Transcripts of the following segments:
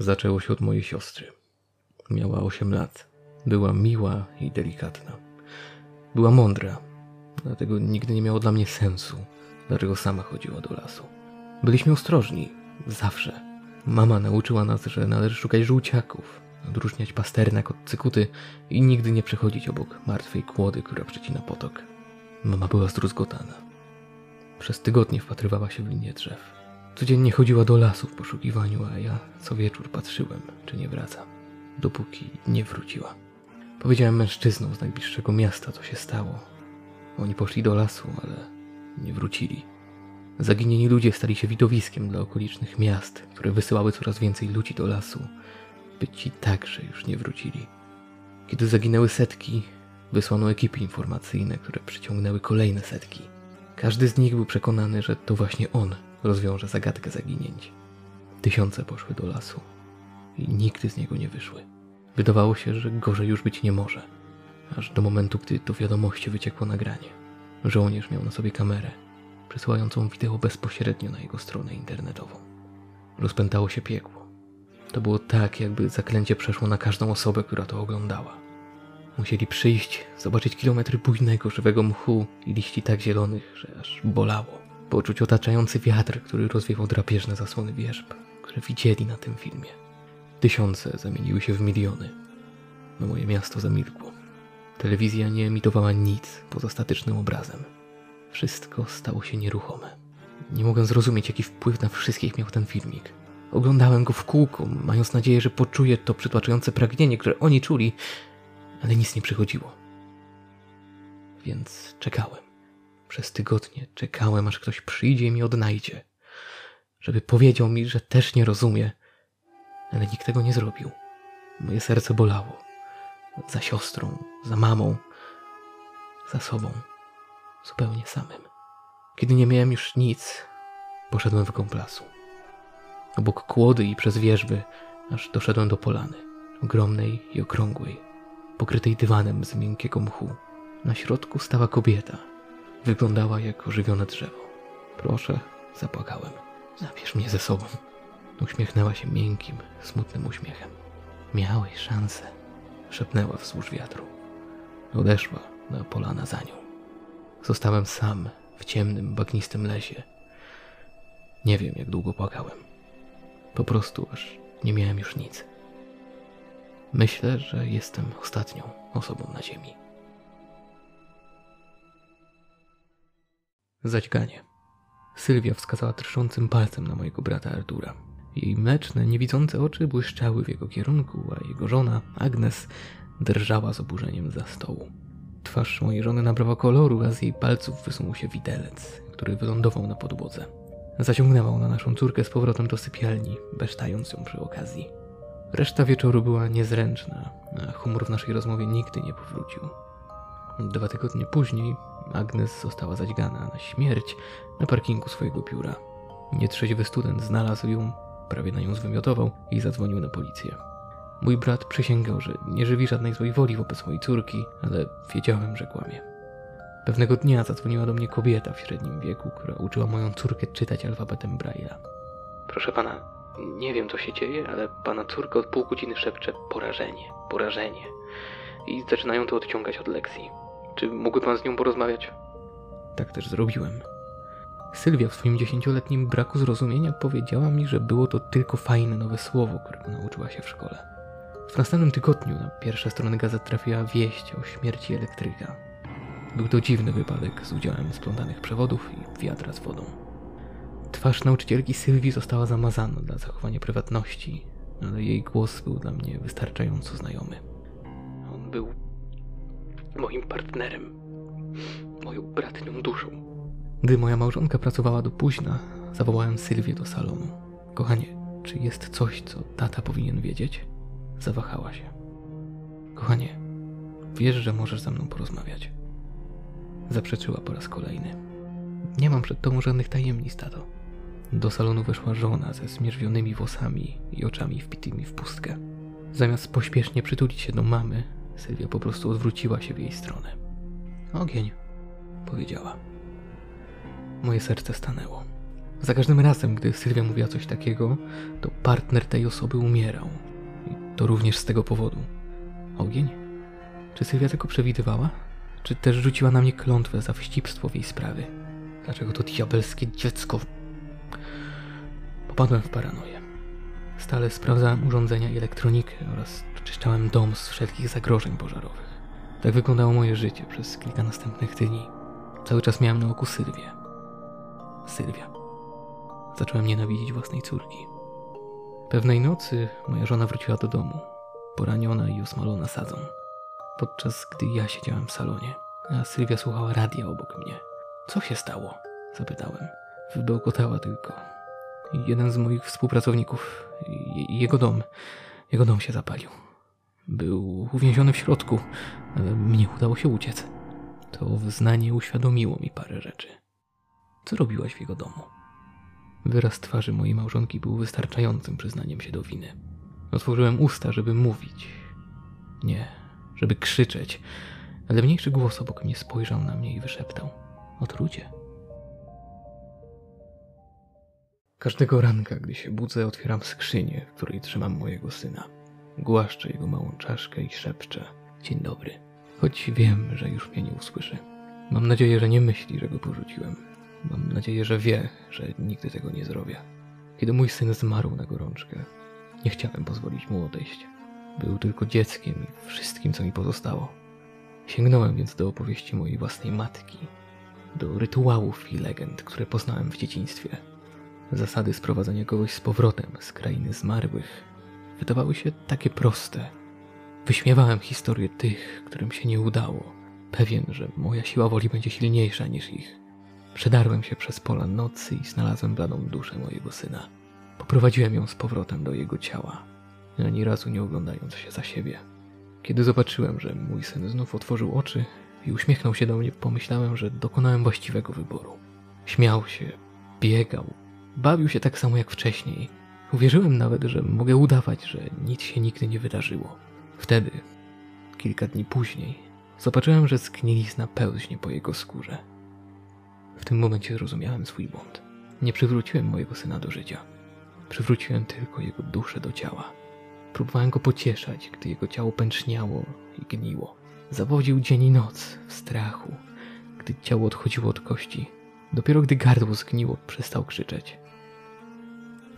Zaczęło się od mojej siostry. Miała 8 lat. Była miła i delikatna. Była mądra, dlatego nigdy nie miało dla mnie sensu, dlaczego sama chodziła do lasu. Byliśmy ostrożni, zawsze. Mama nauczyła nas, że należy szukać żółciaków, odróżniać pasternak od cykuty i nigdy nie przechodzić obok martwej kłody, która przecina potok. Mama była zdruzgotana. Przez tygodnie wpatrywała się w linię drzew. Codziennie chodziła do lasu w poszukiwaniu, a ja co wieczór patrzyłem, czy nie wraca, dopóki nie wróciła. Powiedziałem mężczyznom z najbliższego miasta, co się stało. Oni poszli do lasu, ale nie wrócili. Zaginieni ludzie stali się widowiskiem dla okolicznych miast, które wysyłały coraz więcej ludzi do lasu, by ci także już nie wrócili. Kiedy zaginęły setki, wysłano ekipy informacyjne, które przyciągnęły kolejne setki. Każdy z nich był przekonany, że to właśnie on rozwiąże zagadkę zaginięć. Tysiące poszły do lasu i nigdy z niego nie wyszły. Wydawało się, że gorzej już być nie może, aż do momentu, gdy do wiadomości wyciekło nagranie. Żołnierz miał na sobie kamerę, przesyłającą wideo bezpośrednio na jego stronę internetową. Rozpętało się piekło. To było tak, jakby zaklęcie przeszło na każdą osobę, która to oglądała. Musieli przyjść, zobaczyć kilometry bujnego, żywego mchu i liści tak zielonych, że aż bolało. Poczuć otaczający wiatr, który rozwiewał drapieżne zasłony wierzb, które widzieli na tym filmie. Tysiące zamieniły się w miliony. No moje miasto zamilkło. Telewizja nie emitowała nic poza statycznym obrazem. Wszystko stało się nieruchome. Nie mogę zrozumieć, jaki wpływ na wszystkich miał ten filmik. Oglądałem go w kółko, mając nadzieję, że poczuję to przytłaczające pragnienie, które oni czuli, ale nic nie przychodziło. Więc czekałem. Przez tygodnie czekałem, aż ktoś przyjdzie i mnie odnajdzie. Żeby powiedział mi, że też nie rozumie, ale nikt tego nie zrobił. Moje serce bolało. Za siostrą, za mamą, za sobą, zupełnie samym. Kiedy nie miałem już nic, poszedłem w głąb lasu. Obok kłody i przez wierzby, aż doszedłem do polany, ogromnej i okrągłej, pokrytej dywanem z miękkiego mchu. Na środku stała kobieta. Wyglądała jak ożywione drzewo. Proszę, zapłakałem. Zabierz mnie ze sobą. Uśmiechnęła się miękkim, smutnym uśmiechem. Miałeś szansę, szepnęła wzdłuż wiatru. Odeszła na polana za nią. Zostałem sam w ciemnym, bagnistym lesie. Nie wiem, jak długo płakałem. Po prostu aż nie miałem już nic. Myślę, że jestem ostatnią osobą na ziemi. Zaćganie. Sylwia wskazała trzącym palcem na mojego brata Artura. Jej mleczne, niewidzące oczy błyszczały w jego kierunku, a jego żona, Agnes, drżała z oburzeniem za stołu. Twarz mojej żony nabrała koloru, a z jej palców wysunął się widelec, który wylądował na podłodze. Zaciągnęła ona naszą córkę z powrotem do sypialni, besztając ją przy okazji. Reszta wieczoru była niezręczna, a humor w naszej rozmowie nigdy nie powrócił. Dwa tygodnie później Agnes została zadźgana na śmierć na parkingu swojego biura. Nietrzeźwy student znalazł ją, prawie na nią zwymiotował i zadzwonił na policję. Mój brat przysięgał, że nie żywi żadnej złej woli wobec mojej córki, ale wiedziałem, że kłamie. Pewnego dnia zadzwoniła do mnie kobieta w średnim wieku, która uczyła moją córkę czytać alfabetem Braille'a. Proszę pana, nie wiem co się dzieje, ale pana córka od pół godziny szepcze porażenie, porażenie. I zaczynają to odciągać od lekcji. Czy mógłby pan z nią porozmawiać? Tak też zrobiłem. Sylwia w swoim dziesięcioletnim braku zrozumienia powiedziała mi, że było to tylko fajne nowe słowo, którego nauczyła się w szkole. W następnym tygodniu na pierwsze strony gazet trafiła wieść o śmierci elektryka. Był to dziwny wypadek z udziałem splątanych przewodów i wiatra z wodą. Twarz nauczycielki Sylwii została zamazana dla zachowania prywatności, ale jej głos był dla mnie wystarczająco znajomy. On był moim partnerem, moją bratnią duszą. Gdy moja małżonka pracowała do późna, zawołałem Sylwię do salonu. Kochanie, czy jest coś, co tata powinien wiedzieć? Zawahała się. Kochanie, wiesz, że możesz ze mną porozmawiać. Zaprzeczyła po raz kolejny. Nie mam przed tobą żadnych tajemnic, tato. Do salonu weszła żona ze zmierzwionymi włosami i oczami wpitymi w pustkę. Zamiast pośpiesznie przytulić się do mamy, Sylwia po prostu odwróciła się w jej stronę. Ogień, powiedziała. Moje serce stanęło. Za każdym razem, gdy Sylwia mówiła coś takiego, to partner tej osoby umierał. I to również z tego powodu. Ogień? Czy Sylwia tego przewidywała? Czy też rzuciła na mnie klątwę za wścibstwo w jej sprawie? Dlaczego to diabelskie dziecko... Popadłem w paranoję. Stale sprawdzałem urządzenia i elektronikę oraz czyszczałem dom z wszelkich zagrożeń pożarowych. Tak wyglądało moje życie przez kilka następnych dni. Cały czas miałem na oku Sylwię. Sylwia. Zacząłem nienawidzić własnej córki. Pewnej nocy moja żona wróciła do domu, poraniona i osmalona sadzą. Podczas gdy ja siedziałem w salonie, a Sylwia słuchała radia obok mnie. Co się stało? Zapytałem. Wybełkotała tylko. Jeden z moich współpracowników, jego dom, jego dom się zapalił. Był uwięziony w środku, mnie udało się uciec. To wyznanie uświadomiło mi parę rzeczy. Co robiłaś w jego domu? Wyraz twarzy mojej małżonki był wystarczającym przyznaniem się do winy. Otworzyłem usta, żeby mówić. Nie, żeby krzyczeć, ale mniejszy głos obok mnie spojrzał na mnie i wyszeptał: Otrucie. Każdego ranka, gdy się budzę, otwieram skrzynię, w której trzymam mojego syna. Głaszczę jego małą czaszkę i szepczę: Dzień dobry. Choć wiem, że już mnie nie usłyszy. Mam nadzieję, że nie myśli, że go porzuciłem. Mam nadzieję, że wie, że nigdy tego nie zrobię. Kiedy mój syn zmarł na gorączkę, nie chciałem pozwolić mu odejść. Był tylko dzieckiem i wszystkim, co mi pozostało. Sięgnąłem więc do opowieści mojej własnej matki, do rytuałów i legend, które poznałem w dzieciństwie. Zasady sprowadzania kogoś z powrotem z krainy zmarłych wydawały się takie proste. Wyśmiewałem historię tych, którym się nie udało, pewien, że moja siła woli będzie silniejsza niż ich. Przedarłem się przez pola nocy i znalazłem bladą duszę mojego syna. Poprowadziłem ją z powrotem do jego ciała, ani razu nie oglądając się za siebie. Kiedy zobaczyłem, że mój syn znów otworzył oczy i uśmiechnął się do mnie, pomyślałem, że dokonałem właściwego wyboru. Śmiał się, biegał, bawił się tak samo jak wcześniej. Uwierzyłem nawet, że mogę udawać, że nic się nigdy nie wydarzyło. Wtedy, kilka dni później, zobaczyłem, że zgnilizna pełznie po jego skórze. W tym momencie zrozumiałem swój błąd. Nie przywróciłem mojego syna do życia. Przywróciłem tylko jego duszę do ciała. Próbowałem go pocieszać, gdy jego ciało pęczniało i gniło. Zawodził dzień i noc w strachu, gdy ciało odchodziło od kości. Dopiero gdy gardło zgniło, przestał krzyczeć.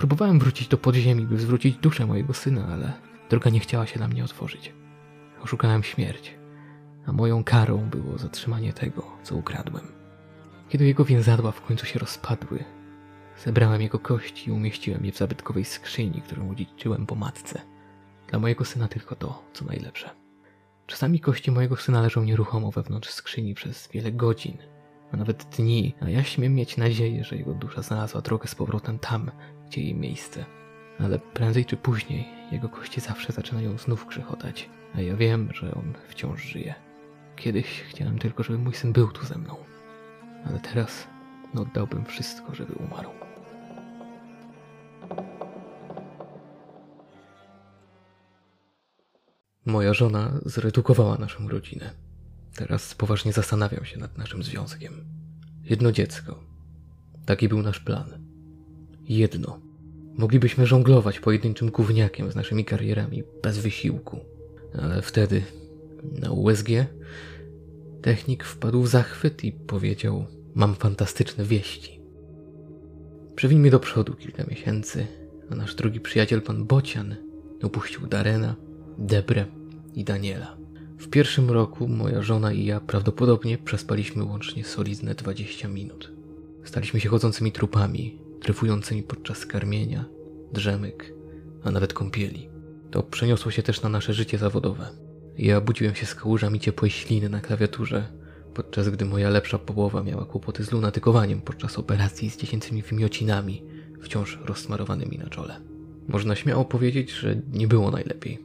Próbowałem wrócić do podziemi, by zwrócić duszę mojego syna, ale droga nie chciała się dla mnie otworzyć. Oszukałem śmierć, a moją karą było zatrzymanie tego, co ukradłem. Kiedy jego więzadła w końcu się rozpadły, zebrałem jego kości i umieściłem je w zabytkowej skrzyni, którą odziedziczyłem po matce. Dla mojego syna tylko to, co najlepsze. Czasami kości mojego syna leżą nieruchomo wewnątrz skrzyni przez wiele godzin, a nawet dni, a ja śmiem mieć nadzieję, że jego dusza znalazła drogę z powrotem tam, gdzie jej miejsce. Ale prędzej czy później jego kości zawsze zaczynają znów grzechotać, a ja wiem, że on wciąż żyje. Kiedyś chciałem tylko, żeby mój syn był tu ze mną, ale teraz oddałbym wszystko, żeby umarł. Moja żona zredukowała naszą rodzinę. Teraz poważnie zastanawiam się nad naszym związkiem. Jedno dziecko. Taki był nasz plan. Jedno. Moglibyśmy żonglować pojedynczym gówniakiem z naszymi karierami bez wysiłku. Ale wtedy na USG technik wpadł w zachwyt i powiedział: Mam fantastyczne wieści. Przewińmy do przodu kilka miesięcy, a nasz drugi przyjaciel, pan Bocian, upuścił Darena, Debre i Daniela. W pierwszym roku moja żona i ja prawdopodobnie przespaliśmy łącznie solidne 20 minut. Staliśmy się chodzącymi trupami, dryfującymi podczas karmienia, drzemyk, a nawet kąpieli. To przeniosło się też na nasze życie zawodowe. Ja budziłem się z kałużami ciepłej śliny na klawiaturze, podczas gdy moja lepsza połowa miała kłopoty z lunatykowaniem podczas operacji z dziesięcymi wymiocinami, wciąż rozsmarowanymi na czole. Można śmiało powiedzieć, że nie było najlepiej.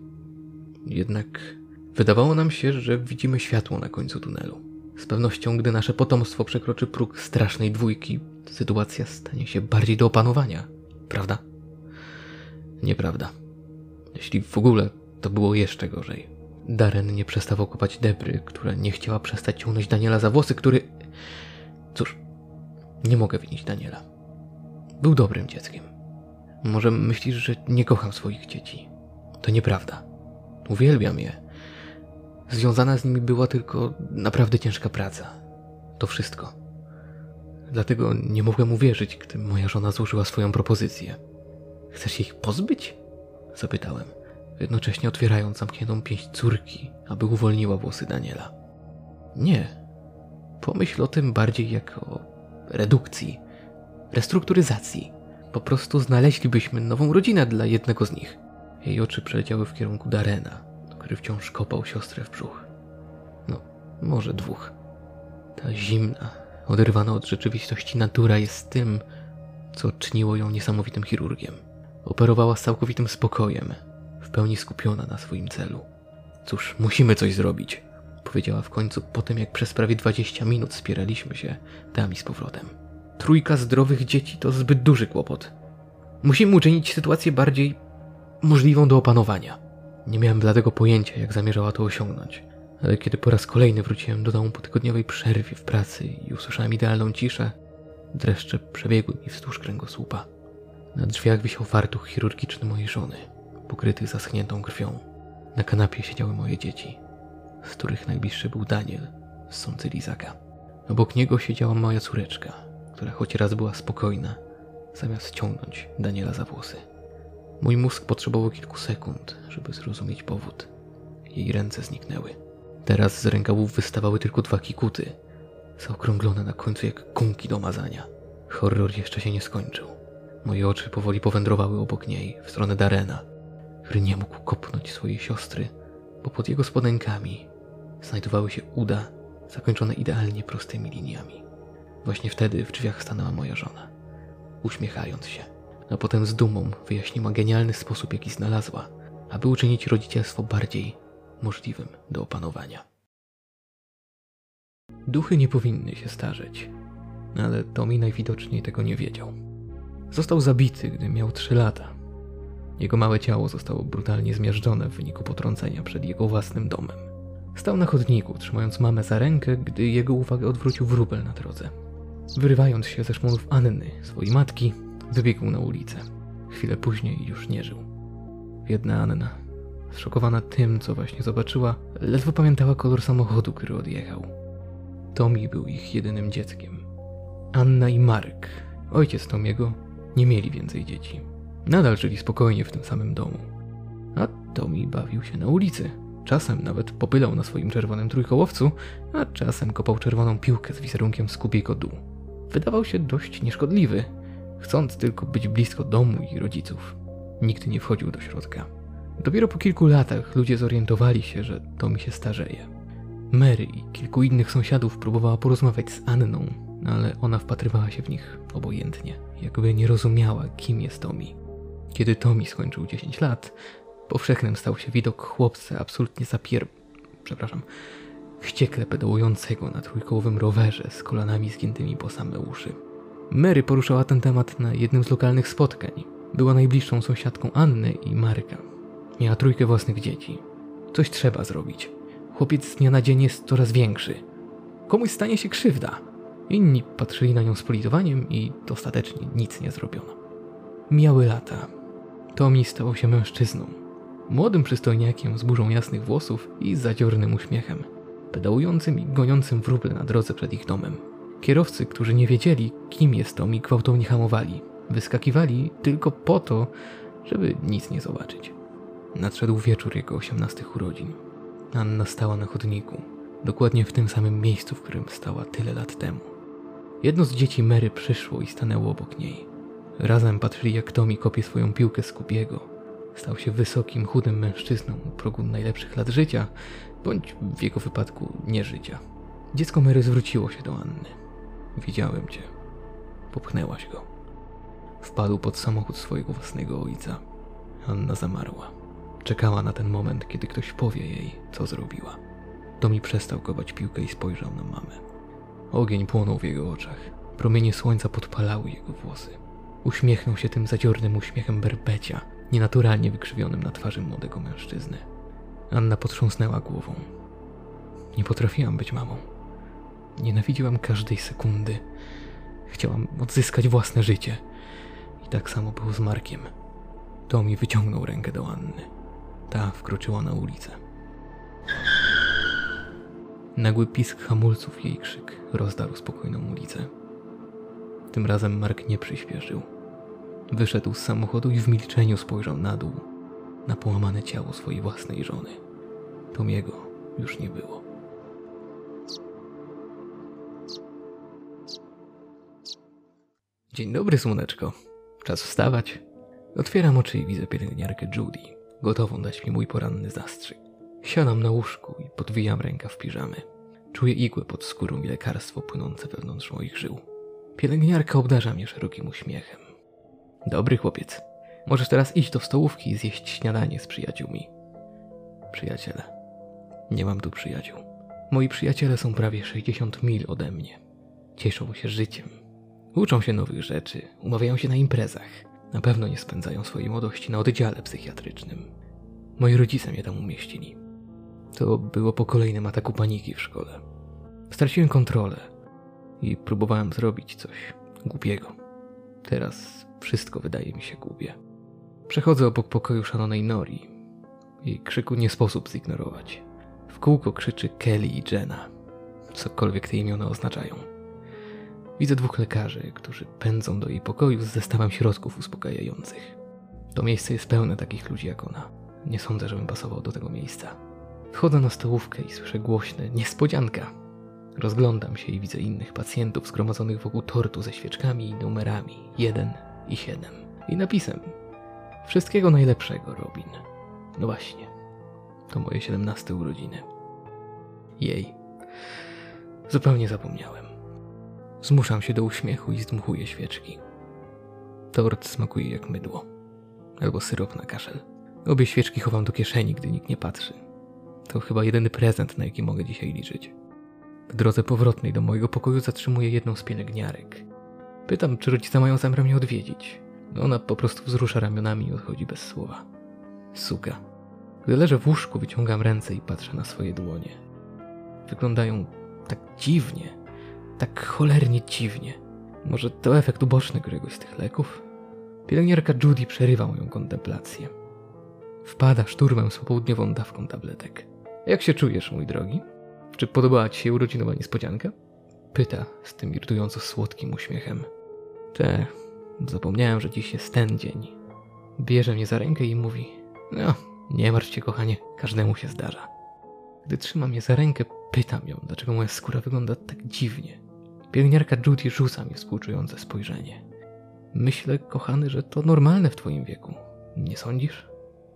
Jednak wydawało nam się, że widzimy światło na końcu tunelu. Z pewnością, gdy nasze potomstwo przekroczy próg strasznej dwójki, sytuacja stanie się bardziej do opanowania. Prawda? Nieprawda. Jeśli w ogóle, to było jeszcze gorzej. Darren nie przestawał kopać Debry, która nie chciała przestać ciągnąć Daniela za włosy, który... Cóż, nie mogę winić Daniela. Był dobrym dzieckiem. Może myślisz, że nie kocham swoich dzieci. To nieprawda. Uwielbiam je. Związana z nimi była tylko naprawdę ciężka praca. To wszystko. Dlatego nie mogłem uwierzyć, gdy moja żona złożyła swoją propozycję. Chcesz się ich pozbyć? Zapytałem, jednocześnie otwierając zamkniętą pięść córki, aby uwolniła włosy Daniela. Nie. Pomyśl o tym bardziej jak o redukcji, restrukturyzacji. Po prostu znaleźlibyśmy nową rodzinę dla jednego z nich. Jej oczy przeleciały w kierunku Darena, który wciąż kopał siostrę w brzuch. No, może dwóch. Ta zimna, oderwana od rzeczywistości natura jest tym, co czyniło ją niesamowitym chirurgiem. Operowała z całkowitym spokojem, w pełni skupiona na swoim celu. Cóż, musimy coś zrobić, powiedziała w końcu po tym, jak przez prawie 20 minut spieraliśmy się tam i z powrotem. Trójka zdrowych dzieci to zbyt duży kłopot. Musimy uczynić sytuację bardziej możliwą do opanowania. Nie miałem dlatego pojęcia, jak zamierzała to osiągnąć. Ale kiedy po raz kolejny wróciłem do domu po tygodniowej przerwie w pracy i usłyszałem idealną ciszę, dreszcze przebiegły mi wzdłuż kręgosłupa. Na drzwiach wisiał fartuch chirurgiczny mojej żony, pokryty zaschniętą krwią. Na kanapie siedziały moje dzieci, z których najbliższy był Daniel z sący Lizaka. Obok niego siedziała moja córeczka, która choć raz była spokojna, zamiast ciągnąć Daniela za włosy. Mój mózg potrzebował kilku sekund, żeby zrozumieć powód. Jej ręce zniknęły. Teraz z rękawów wystawały tylko dwa kikuty, zaokrąglone na końcu jak gumki do mazania. Horror jeszcze się nie skończył. Moje oczy powoli powędrowały obok niej, w stronę Darena, który nie mógł kopnąć swojej siostry, bo pod jego spodenkami znajdowały się uda zakończone idealnie prostymi liniami. Właśnie wtedy w drzwiach stanęła moja żona, uśmiechając się, a potem z dumą wyjaśniła genialny sposób, jaki znalazła, aby uczynić rodzicielstwo bardziej możliwym do opanowania. Duchy nie powinny się starzeć, ale Tommy najwidoczniej tego nie wiedział. Został zabity, gdy miał trzy lata. Jego małe ciało zostało brutalnie zmiażdżone w wyniku potrącenia przed jego własnym domem. Stał na chodniku, trzymając mamę za rękę, gdy jego uwagę odwrócił wróbel na drodze. Wyrywając się ze szmonów Anny, swojej matki, wybiegł na ulicę. Chwilę później już nie żył. Biedna Anna, zszokowana tym, co właśnie zobaczyła, ledwo pamiętała kolor samochodu, który odjechał. Tommy był ich jedynym dzieckiem. Anna i Marek, ojciec Tomiego, nie mieli więcej dzieci. Nadal żyli spokojnie w tym samym domu. A Tommy bawił się na ulicy. Czasem nawet popylał na swoim czerwonym trójkołowcu, a czasem kopał czerwoną piłkę z wizerunkiem Skubiego dół. Wydawał się dość nieszkodliwy, chcąc tylko być blisko domu i rodziców. Nikt nie wchodził do środka. Dopiero po kilku latach ludzie zorientowali się, że Tommy się starzeje. Mary i kilku innych sąsiadów próbowała porozmawiać z Anną, ale ona wpatrywała się w nich obojętnie, jakby nie rozumiała, kim jest Tommy. Kiedy Tommy skończył 10 lat, powszechnym stał się widok chłopca absolutnie zapier... przepraszam, wściekle pedałującego na trójkołowym rowerze z kolanami zgiętymi po same uszy. Mary poruszała ten temat na jednym z lokalnych spotkań. Była najbliższą sąsiadką Anny i Marka. Miała trójkę własnych dzieci. Coś trzeba zrobić. Chłopiec z dnia na dzień jest coraz większy. Komuś stanie się krzywda. Inni patrzyli na nią z politowaniem i dostatecznie nic nie zrobiono. Mijały lata. Tommy stał się mężczyzną. Młodym przystojniakiem z burzą jasnych włosów i zadziornym uśmiechem. Pedałującym i goniącym wróble na drodze przed ich domem. Kierowcy, którzy nie wiedzieli, kim jest Tommy, gwałtownie hamowali. Wyskakiwali tylko po to, żeby nic nie zobaczyć. Nadszedł wieczór jego osiemnastych urodzin. Anna stała na chodniku, dokładnie w tym samym miejscu, w którym stała tyle lat temu. Jedno z dzieci Mary przyszło i stanęło obok niej. Razem patrzyli, jak Tommy kopie swoją piłkę z Kubiego. Stał się wysokim, chudym mężczyzną u progu najlepszych lat życia, bądź w jego wypadku nie życia. Dziecko Mary zwróciło się do Anny. Widziałem cię. Popchnęłaś go. Wpadł pod samochód swojego własnego ojca. Anna zamarła. Czekała na ten moment, kiedy ktoś powie jej, co zrobiła. Tommy przestał kopać piłkę i spojrzał na mamę. Ogień płonął w jego oczach. Promienie słońca podpalały jego włosy. Uśmiechnął się tym zadziornym uśmiechem berbecia, nienaturalnie wykrzywionym na twarzy młodego mężczyzny. Anna potrząsnęła głową. Nie potrafiłam być mamą. Nienawidziłam każdej sekundy. Chciałam odzyskać własne życie. I tak samo było z Markiem. Tommy wyciągnął rękę do Anny. Ta wkroczyła na ulicę. Nagły pisk hamulców i jej krzyk rozdarł spokojną ulicę. Tym razem Mark nie przyspieszył. Wyszedł z samochodu i w milczeniu spojrzał na dół, na połamane ciało swojej własnej żony. Tomiego już nie było. Dzień dobry, słoneczko. Czas wstawać. Otwieram oczy i widzę pielęgniarkę Judy, gotową dać mi mój poranny zastrzyk. Siadam na łóżku i podwijam ręka w piżamy. Czuję igłę pod skórą i lekarstwo płynące wewnątrz moich żył. Pielęgniarka obdarza mnie szerokim uśmiechem. Dobry chłopiec. Możesz teraz iść do stołówki i zjeść śniadanie z przyjaciółmi. Przyjaciele. Nie mam tu przyjaciół. Moi przyjaciele są prawie 60 mil ode mnie. Cieszą się życiem. Uczą się nowych rzeczy, umawiają się na imprezach. Na pewno nie spędzają swojej młodości na oddziale psychiatrycznym. Moi rodzice mnie tam umieścili. To było po kolejnym ataku paniki w szkole. Straciłem kontrolę i próbowałem zrobić coś głupiego. Teraz wszystko wydaje mi się głupie. Przechodzę obok pokoju szanonej Nori. Jej krzyku nie sposób zignorować. W kółko krzyczy Kelly i Jenna. Cokolwiek te imiona oznaczają. Widzę dwóch lekarzy, którzy pędzą do jej pokoju z zestawem środków uspokajających. To miejsce jest pełne takich ludzi jak ona. Nie sądzę, żebym pasował do tego miejsca. Wchodzę na stołówkę i słyszę głośne niespodzianka. Rozglądam się i widzę innych pacjentów zgromadzonych wokół tortu ze świeczkami i numerami 1 i 7. I napisem Wszystkiego najlepszego, Robin. No właśnie. To moje 17 urodziny. Jej. Zupełnie zapomniałem. Zmuszam się do uśmiechu i zdmuchuję świeczki. Tort smakuje jak mydło. Albo syrop na kaszel. Obie świeczki chowam do kieszeni, gdy nikt nie patrzy. To chyba jedyny prezent, na jaki mogę dzisiaj liczyć. W drodze powrotnej do mojego pokoju zatrzymuję jedną z pielęgniarek. Pytam, czy rodzice mają zamiar mnie odwiedzić. Ona po prostu wzrusza ramionami i odchodzi bez słowa. Suka. Gdy leżę w łóżku, wyciągam ręce i patrzę na swoje dłonie. Wyglądają tak dziwnie, tak cholernie dziwnie. Może to efekt uboczny któregoś z tych leków? Pielęgniarka Judy przerywa moją kontemplację. Wpada szturmem z popołudniową dawką tabletek. Jak się czujesz, mój drogi? Czy podobała ci się urodzinowa niespodzianka? Pyta z tym irytująco słodkim uśmiechem. Te, zapomniałem, że dziś jest ten dzień. Bierze mnie za rękę i mówi: No, nie martw się, kochanie, każdemu się zdarza. Gdy trzyma mnie za rękę, pytam ją, dlaczego moja skóra wygląda tak dziwnie. Pielęgniarka Judy rzuca mi współczujące spojrzenie. Myślę, kochany, że to normalne w twoim wieku. Nie sądzisz?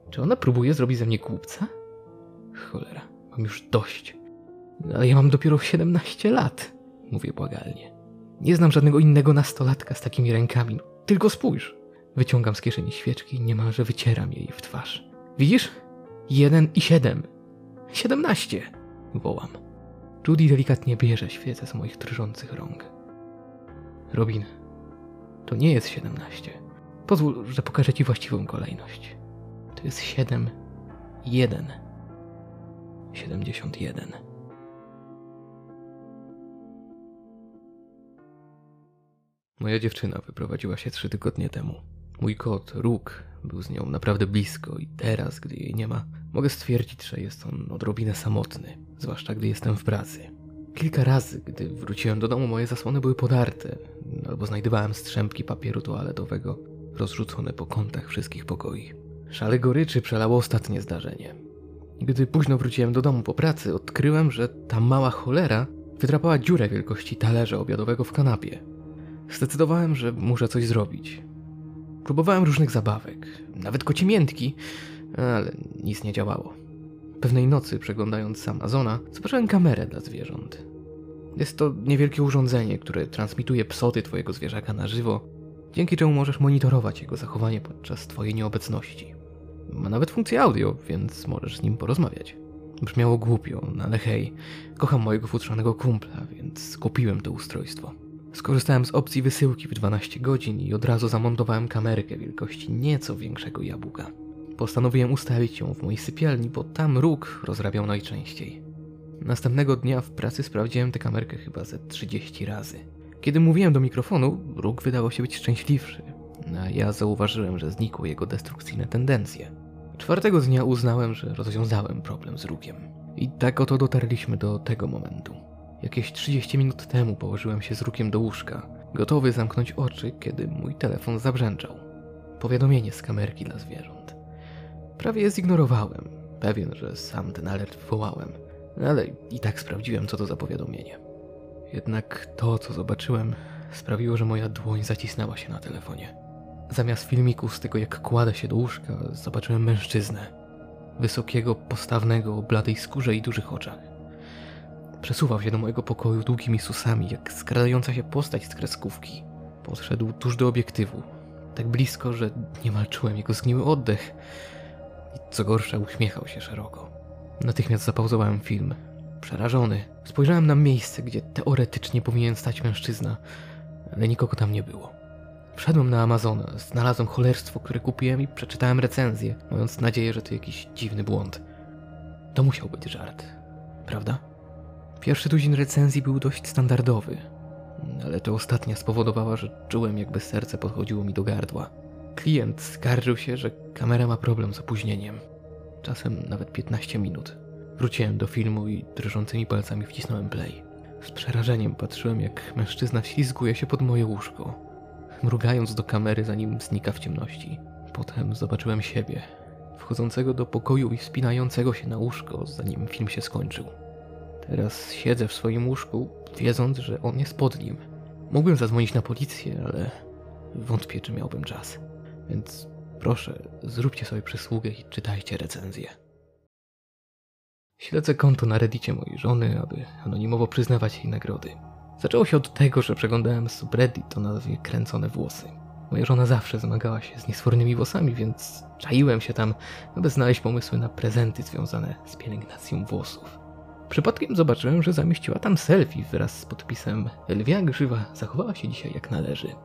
Czy ona próbuje zrobić ze mnie głupca? Cholera, mam już dość. Ale ja mam dopiero 17 lat, mówię błagalnie. Nie znam żadnego innego nastolatka z takimi rękami. Tylko spójrz. Wyciągam z kieszeni świeczki i niemalże wycieram jej w twarz. Widzisz? Jeden i siedem. Siedemnaście! Wołam. Judy delikatnie bierze świecę z moich drżących rąk. Robin, to nie jest siedemnaście. Pozwól, że pokażę ci właściwą kolejność. To jest siedem, jeden. Siedemdziesiąt jeden. Moja dziewczyna wyprowadziła się trzy tygodnie temu. Mój kot, Róg, był z nią naprawdę blisko i teraz, gdy jej nie ma, mogę stwierdzić, że jest on odrobinę samotny, zwłaszcza gdy jestem w pracy. Kilka razy, gdy wróciłem do domu, moje zasłony były podarte, albo znajdowałem strzępki papieru toaletowego rozrzucone po kątach wszystkich pokoi. Szale goryczy przelało ostatnie zdarzenie. Gdy późno wróciłem do domu po pracy, odkryłem, że ta mała cholera wydrapała dziurę wielkości talerza obiadowego w kanapie. Zdecydowałem, że muszę coś zrobić. Próbowałem różnych zabawek, nawet kocimiętki, ale nic nie działało. Pewnej nocy, przeglądając Amazona, zobaczyłem kamerę dla zwierząt. Jest to niewielkie urządzenie, które transmituje psoty twojego zwierzaka na żywo, dzięki czemu możesz monitorować jego zachowanie podczas twojej nieobecności. Ma nawet funkcję audio, więc możesz z nim porozmawiać. Brzmiało głupio, no ale hej, kocham mojego futrzanego kumpla, więc kupiłem to ustrojstwo. Skorzystałem z opcji wysyłki w 12 godzin i od razu zamontowałem kamerkę wielkości nieco większego jabłka. Postanowiłem ustawić ją w mojej sypialni, bo tam róg rozrabiał najczęściej. Następnego dnia w pracy sprawdziłem tę kamerkę chyba ze 30 razy. Kiedy mówiłem do mikrofonu, róg wydawał się być szczęśliwszy. a ja zauważyłem, że znikły jego destrukcyjne tendencje. Czwartego dnia uznałem, że rozwiązałem problem z rukiem. I tak oto dotarliśmy do tego momentu. Jakieś 30 minut temu położyłem się z rukiem do łóżka, gotowy zamknąć oczy, kiedy mój telefon zabrzęczał. Powiadomienie z kamerki dla zwierząt. Prawie je zignorowałem, pewien, że sam ten alert wywołałem, ale i tak sprawdziłem, co to za powiadomienie. Jednak to, co zobaczyłem, sprawiło, że moja dłoń zacisnęła się na telefonie. Zamiast filmiku z tego, jak kładę się do łóżka, zobaczyłem mężczyznę. Wysokiego, postawnego, o bladej skórze i dużych oczach. Przesuwał się do mojego pokoju długimi susami, jak skradająca się postać z kreskówki. Podszedł tuż do obiektywu, tak blisko, że niemal czułem jego zgniły oddech. I co gorsza, uśmiechał się szeroko. Natychmiast zapauzowałem film. Przerażony, spojrzałem na miejsce, gdzie teoretycznie powinien stać mężczyzna, ale nikogo tam nie było. Wszedłem na Amazona, znalazłem cholerstwo, które kupiłem i przeczytałem recenzję, mając nadzieję, że to jakiś dziwny błąd. To musiał być żart, prawda? Pierwszy tuzin recenzji był dość standardowy, ale to ostatnia spowodowała, że czułem jakby serce podchodziło mi do gardła. Klient skarżył się, że kamera ma problem z opóźnieniem. Czasem nawet 15 minut. Wróciłem do filmu i drżącymi palcami wcisnąłem play. Z przerażeniem patrzyłem, jak mężczyzna ślizguje się pod moje łóżko, mrugając do kamery, zanim znika w ciemności. Potem zobaczyłem siebie, wchodzącego do pokoju i wspinającego się na łóżko, zanim film się skończył. Teraz siedzę w swoim łóżku, wiedząc, że on jest pod nim. Mógłbym zadzwonić na policję, ale wątpię, czy miałbym czas. Więc proszę, zróbcie sobie przysługę i czytajcie recenzję. Śledzę konto na reddicie mojej żony, aby anonimowo przyznawać jej nagrody. Zaczęło się od tego, że przeglądałem subreddit o nazwie Kręcone Włosy. Moja żona zawsze zmagała się z niesfornymi włosami, więc czaiłem się tam, aby znaleźć pomysły na prezenty związane z pielęgnacją włosów. Przypadkiem zobaczyłem, że zamieściła tam selfie wraz z podpisem Lwia Grzywa zachowała się dzisiaj jak należy.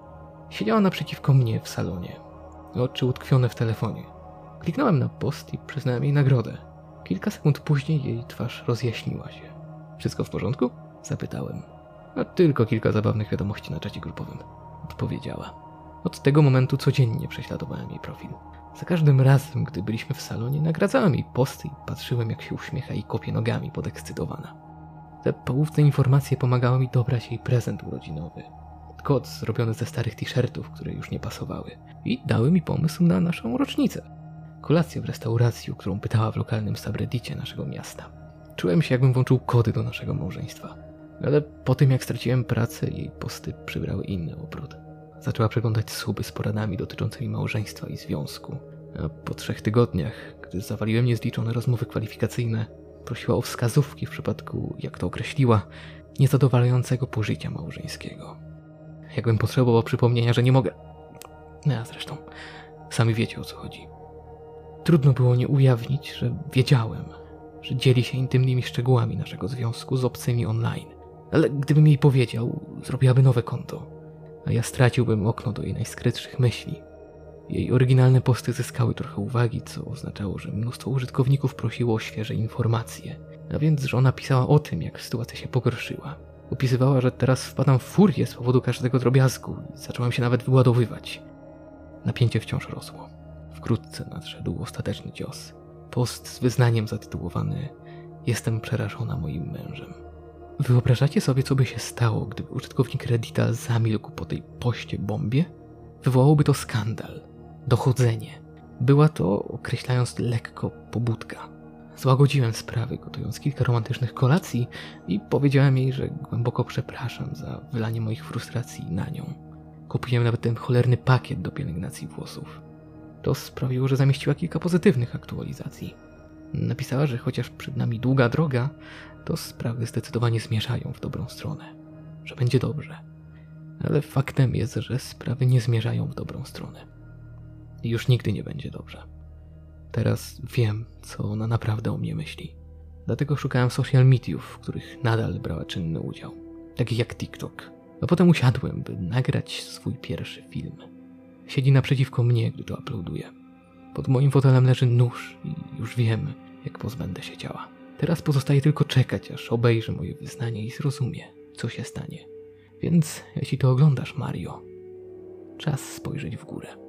Siedziała naprzeciwko mnie w salonie, oczy utkwione w telefonie. Kliknąłem na post i przyznałem jej nagrodę. Kilka sekund później jej twarz rozjaśniła się. Wszystko w porządku? Zapytałem. No, tylko kilka zabawnych wiadomości na czacie grupowym. Odpowiedziała. Od tego momentu codziennie prześladowałem jej profil. Za każdym razem, gdy byliśmy w salonie, nagradzałem jej posty i patrzyłem, jak się uśmiecha i kopie nogami podekscytowana. Te poufne informacje pomagały mi dobrać jej prezent urodzinowy. Kot zrobiony ze starych t-shirtów, które już nie pasowały. I dały mi pomysł na naszą rocznicę. Kolację w restauracji, o którą pytała w lokalnym subreddicie naszego miasta. Czułem się, jakbym włączył kody do naszego małżeństwa. Ale po tym, jak straciłem pracę, jej posty przybrały inny obrót. Zaczęła przeglądać suby z poradami dotyczącymi małżeństwa i związku. A po trzech tygodniach, gdy zawaliłem niezliczone rozmowy kwalifikacyjne, prosiła o wskazówki w przypadku, jak to określiła, niezadowalającego pożycia małżeńskiego. Jakbym potrzebował przypomnienia, że nie mogę. No, a zresztą, sami wiecie o co chodzi. Trudno było nie ujawnić, że wiedziałem, że dzieli się intymnymi szczegółami naszego związku z obcymi online. Ale gdybym jej powiedział, zrobiłaby nowe konto a ja straciłbym okno do jej najskrytszych myśli. Jej oryginalne posty zyskały trochę uwagi, co oznaczało, że mnóstwo użytkowników prosiło o świeże informacje, a więc że ona pisała o tym, jak sytuacja się pogorszyła. Opisywała, że teraz wpadam w furię z powodu każdego drobiazgu i zacząłem się nawet wyładowywać. Napięcie wciąż rosło. Wkrótce nadszedł ostateczny cios. Post z wyznaniem zatytułowany Jestem przerażona moim mężem. Wyobrażacie sobie, co by się stało, gdyby użytkownik Reddita zamilkł po tej poście bombie? Wywołałoby to skandal, dochodzenie. Była to, określając lekko, pobudka. Złagodziłem sprawy, gotując kilka romantycznych kolacji i powiedziałem jej, że głęboko przepraszam za wylanie moich frustracji na nią. Kupiłem nawet ten cholerny pakiet do pielęgnacji włosów. To sprawiło, że zamieściła kilka pozytywnych aktualizacji. Napisała, że chociaż przed nami długa droga, to sprawy zdecydowanie zmierzają w dobrą stronę, że będzie dobrze. Ale faktem jest, że sprawy nie zmierzają w dobrą stronę. I już nigdy nie będzie dobrze. Teraz wiem, co ona naprawdę o mnie myśli. Dlatego szukałem social mediów, w których nadal brała czynny udział, takich jak TikTok. A potem usiadłem, by nagrać swój pierwszy film. Siedzi naprzeciwko mnie, gdy to uploaduję. Pod moim fotelem leży nóż i już wiem, jak pozbędę się ciała. Teraz pozostaje tylko czekać, aż obejrzy moje wyznanie i zrozumie, co się stanie. Więc jeśli to oglądasz, Mario, czas spojrzeć w górę.